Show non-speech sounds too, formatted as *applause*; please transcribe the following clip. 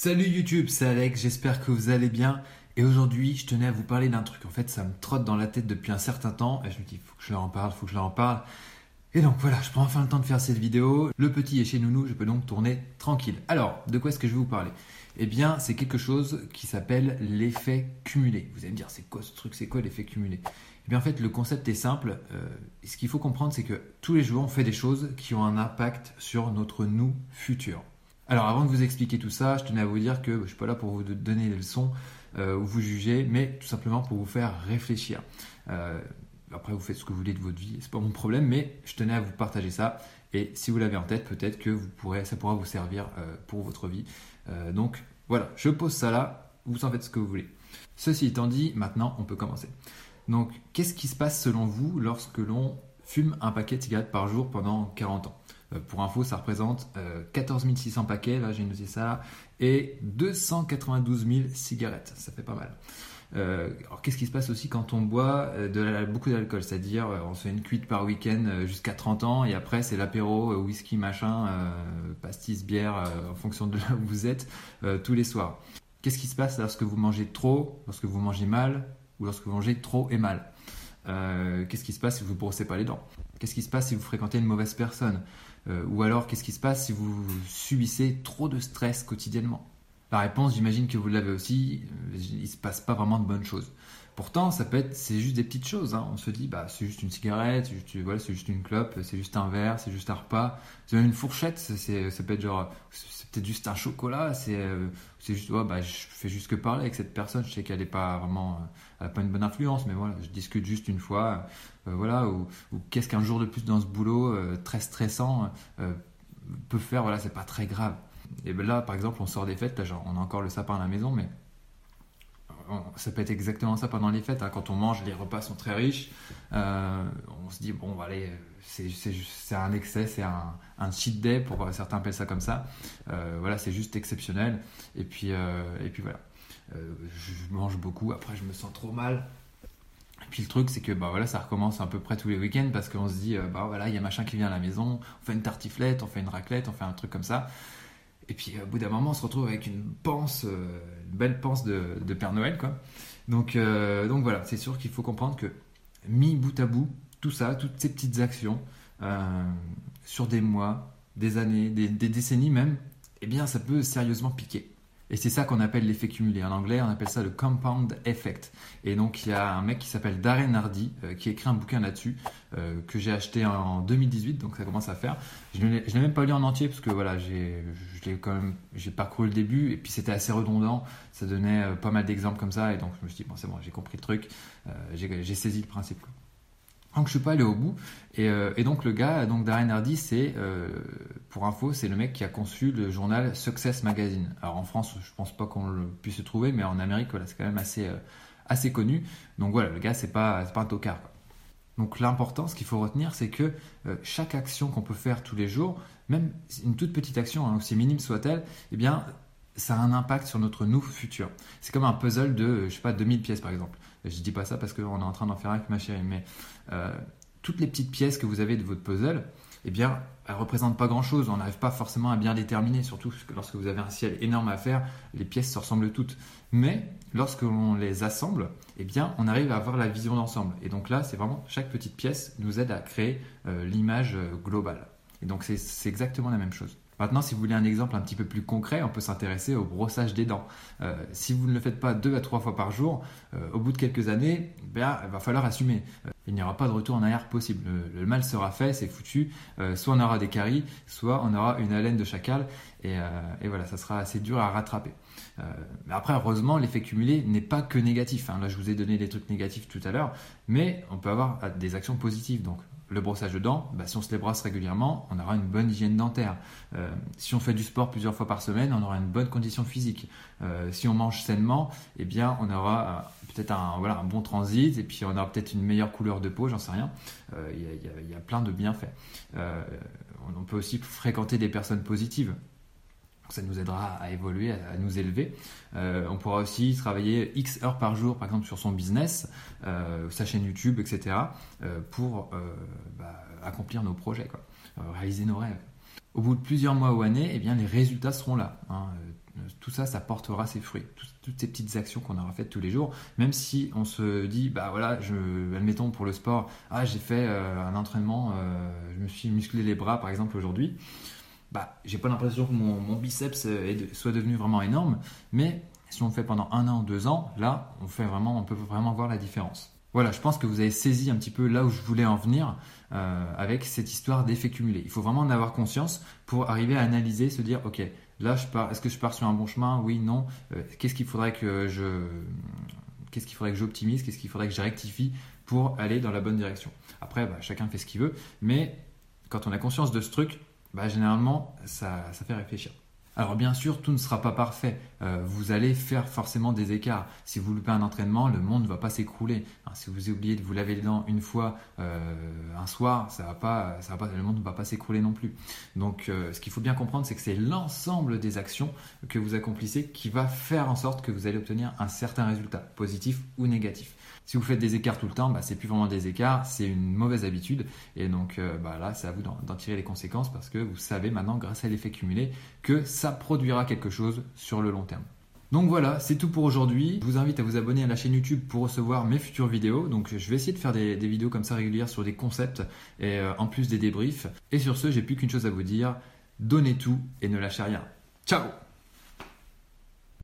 Salut YouTube, c'est Alex, j'espère que vous allez bien. Et aujourd'hui, je tenais à vous parler d'un truc. En fait, ça me trotte dans la tête depuis un certain temps. Et je me dis, faut que je leur en parle, faut que je leur en parle. Et donc voilà, je prends enfin le temps de faire cette vidéo. Le petit est chez Nounou, je peux donc tourner tranquille. Alors, de quoi est-ce que je vais vous parler? Eh bien, c'est quelque chose qui s'appelle l'effet cumulé. Vous allez me dire, c'est quoi ce truc C'est quoi l'effet cumulé? Eh bien, en fait, le concept est simple. Euh, ce qu'il faut comprendre, c'est que tous les jours, on fait des choses qui ont un impact sur notre nous futur. Alors avant de vous expliquer tout ça, je tenais à vous dire que je ne suis pas là pour vous donner des leçons euh, ou vous juger, mais tout simplement pour vous faire réfléchir. Euh, après, vous faites ce que vous voulez de votre vie, c'est pas mon problème, mais je tenais à vous partager ça. Et si vous l'avez en tête, peut-être que ça pourra vous servir euh, pour votre vie. donc voilà, je pose ça là, vous en faites ce que vous voulez. Ceci étant dit, maintenant on peut commencer. Donc, qu'est-ce qui se passe selon vous lorsque l'on fume un paquet de cigarettes par jour pendant 40 ans? Pour info, ça représente 14 euh, 600 paquets, là j'ai noté ça, et 292 000 cigarettes. Ça fait pas mal. Euh, alors qu'est-ce qui se passe aussi quand on boit beaucoup d'alcool? C'est-à-dire on se fait une cuite par week-end jusqu'à 30 ans et après c'est l'apéro, whisky, machin, pastis, bière, en fonction de *laughs* là où vous êtes, tous les soirs. Qu'est-ce qui se passe lorsque vous mangez trop, lorsque vous mangez mal ou lorsque vous mangez trop et mal? Qu'est-ce qui se passe si vous ne brossez pas les dents? Qu'est-ce qui se passe si vous fréquentez une mauvaise personne? Euh, Ou alors, qu'est-ce qui se passe si vous subissez trop de stress quotidiennement? La réponse, j'imagine que vous l'avez aussi, euh, il ne se passe pas vraiment de bonnes choses. Pourtant, ça peut être, c'est juste des petites choses. Hein. On se dit, bah, c'est juste une cigarette, c'est juste, juste une clope, c'est juste un verre, c'est juste un repas. C'est même une fourchette, c'est, ça peut être genre, c'est peut-être juste un chocolat. C'est, euh, c'est juste, bah, je fais juste que parler avec cette personne. Je sais qu'elle n'est pas vraiment, n'a pas une bonne influence, mais voilà, je discute juste une fois. Euh, voilà, ou, qu'est-ce qu'un jour de plus dans ce boulot euh, très stressant peut faire. Voilà, c'est pas très grave. Et ben là, par exemple, on sort des fêtes. Genre, on a encore le sapin à la maison, mais ça peut être exactement ça pendant les fêtes. Hein. Quand on mange, les repas sont très riches. Euh, on se dit, bon, allez, c'est un excès, c'est un, cheat day, pour certains appellent ça comme ça. Euh, voilà, c'est juste exceptionnel. Et puis, euh, et puis voilà. je mange beaucoup, après je me sens trop mal. Et puis le truc, c'est que bah voilà, ça recommence à peu près tous les week-ends parce qu'on se dit, bah voilà, il y a machin qui vient à la maison, on fait une tartiflette, on fait une raclette, on fait un truc comme ça. Et puis au bout d'un moment, on se retrouve avec une panse, euh, une belle panse de, Père Noël. Quoi. Donc, euh, donc voilà, c'est sûr qu'il faut comprendre que mis bout à bout, tout ça, toutes ces petites actions, euh, sur des mois, des années, des, des décennies même, eh bien ça peut sérieusement piquer. Et c'est ça qu'on appelle l'effet cumulé. En anglais, on appelle ça le compound effect. Et donc, il y a un mec qui s'appelle Darren Hardy euh, qui écrit un bouquin là-dessus euh, que j'ai acheté en 2018, donc ça commence à faire. Je ne l'ai même pas lu en entier parce que voilà, j'ai parcouru le début et puis c'était assez redondant. Ça donnait euh, pas mal d'exemples comme ça et donc je me suis dit bon c'est bon, j'ai compris le truc, j'ai saisi le principe. Donc je suis pas allé au bout. Et, euh, donc le gars, donc Darren Hardy, c'est euh, pour info, c'est le mec qui a conçu le journal Success Magazine. Alors en France, je pense pas qu'on puisse le trouver, mais en Amérique, voilà, c'est quand même assez euh, assez connu. Donc voilà, le gars, c'est pas pas un tocard. Donc l'important, ce qu'il faut retenir, c'est que chaque action qu'on peut faire tous les jours, même une toute petite action, hein, aussi minime soit-elle, eh bien ça a un impact sur notre nous futur. C'est comme un puzzle de, je sais pas, 2000 pièces par exemple. Je dis pas ça parce qu'on est en train d'en faire un avec ma chérie, mais euh, toutes les petites pièces que vous avez de votre puzzle, eh bien, elles représentent pas grand-chose. On n'arrive pas forcément à bien déterminer, surtout lorsque vous avez un ciel énorme à faire, les pièces se ressemblent toutes. Mais lorsque l'on les assemble, eh bien, on arrive à avoir la vision d'ensemble. Et donc là, c'est vraiment chaque petite pièce nous aide à créer euh, l'image euh, globale. Et donc c'est exactement la même chose. Maintenant, si vous voulez un exemple un petit peu plus concret, on peut s'intéresser au brossage des dents. Euh, si vous ne le faites pas deux à trois fois par jour, euh, au bout de quelques années, ben, il va falloir assumer. Euh, il n'y aura pas de retour en arrière possible. Le, mal sera fait, c'est foutu. soit on aura des caries, soit on aura une haleine de chacal. Et, voilà, ça sera assez dur à rattraper. mais après, heureusement, l'effet cumulé n'est pas que négatif. Hein. Là, je vous ai donné des trucs négatifs tout à l'heure, mais on peut avoir des actions positives. Donc, le brossage de dents, bah, si on se les brosse régulièrement, on aura une bonne hygiène dentaire. Euh, si on fait du sport plusieurs fois par semaine, on aura une bonne condition physique. Euh, si on mange sainement, eh bien, on aura euh, peut-être un, bon transit et puis on aura peut-être une meilleure couleur de peau, j'en sais rien. Il y, a plein de bienfaits. on peut aussi fréquenter des personnes positives ça nous aidera à évoluer, à nous élever. Euh, on pourra aussi travailler X heures par jour, par exemple, sur son business, euh, sa chaîne YouTube, etc., euh, pour bah, accomplir nos projets, réaliser nos rêves. Au bout de plusieurs mois ou années, eh bien, les résultats seront là. Hein. tout ça, ça portera ses fruits. toutes ces petites actions qu'on aura faites tous les jours, même si on se dit, bah voilà, admettons pour le sport, ah j'ai fait un entraînement, je me suis musclé les bras par exemple aujourd'hui, bah j'ai pas l'impression que mon, biceps soit devenu vraiment énorme, mais si on le fait pendant un an, deux ans, là, on fait vraiment, on peut vraiment voir la différence. Voilà, je pense que vous avez saisi un petit peu là où je voulais en venir euh, avec cette histoire d'effet cumulé. Il faut vraiment en avoir conscience pour arriver à analyser, se dire, ok, là, je pars, est-ce que je pars sur un bon chemin? Oui, non. Euh, qu'est-ce qu'il faudrait que je, qu'est-ce qu'il faudrait que j'optimise? Qu'est-ce qu'il faudrait que je rectifie pour aller dans la bonne direction? Après, bah, chacun fait ce qu'il veut, mais quand on a conscience de ce truc, bah, généralement, ça fait réfléchir. Alors bien sûr, tout ne sera pas parfait. Euh, vous allez faire forcément des écarts. Si vous loupez un entraînement, le monde ne va pas s'écrouler. Hein, si vous oubliez de vous laver les dents une fois euh, un soir, ça va pas, ça va pas, le monde ne va pas s'écrouler non plus. Donc euh, ce qu'il faut bien comprendre, c'est que c'est l'ensemble des actions que vous accomplissez qui va faire en sorte que vous allez obtenir un certain résultat, positif ou négatif. Si vous faites des écarts tout le temps, bah, c'est plus vraiment des écarts, c'est une mauvaise habitude. Et donc euh, bah, là, c'est à vous d'en tirer les conséquences parce que vous savez maintenant, grâce à l'effet cumulé, que ça produira quelque chose sur le long terme. Donc voilà, c'est tout pour aujourd'hui. Je vous invite à vous abonner à la chaîne YouTube pour recevoir mes futures vidéos. Donc je vais essayer de faire des, vidéos comme ça régulières sur des concepts et euh, en plus des débriefs. Et sur ce, j'ai plus qu'une chose à vous dire. Donnez tout et ne lâchez rien. Ciao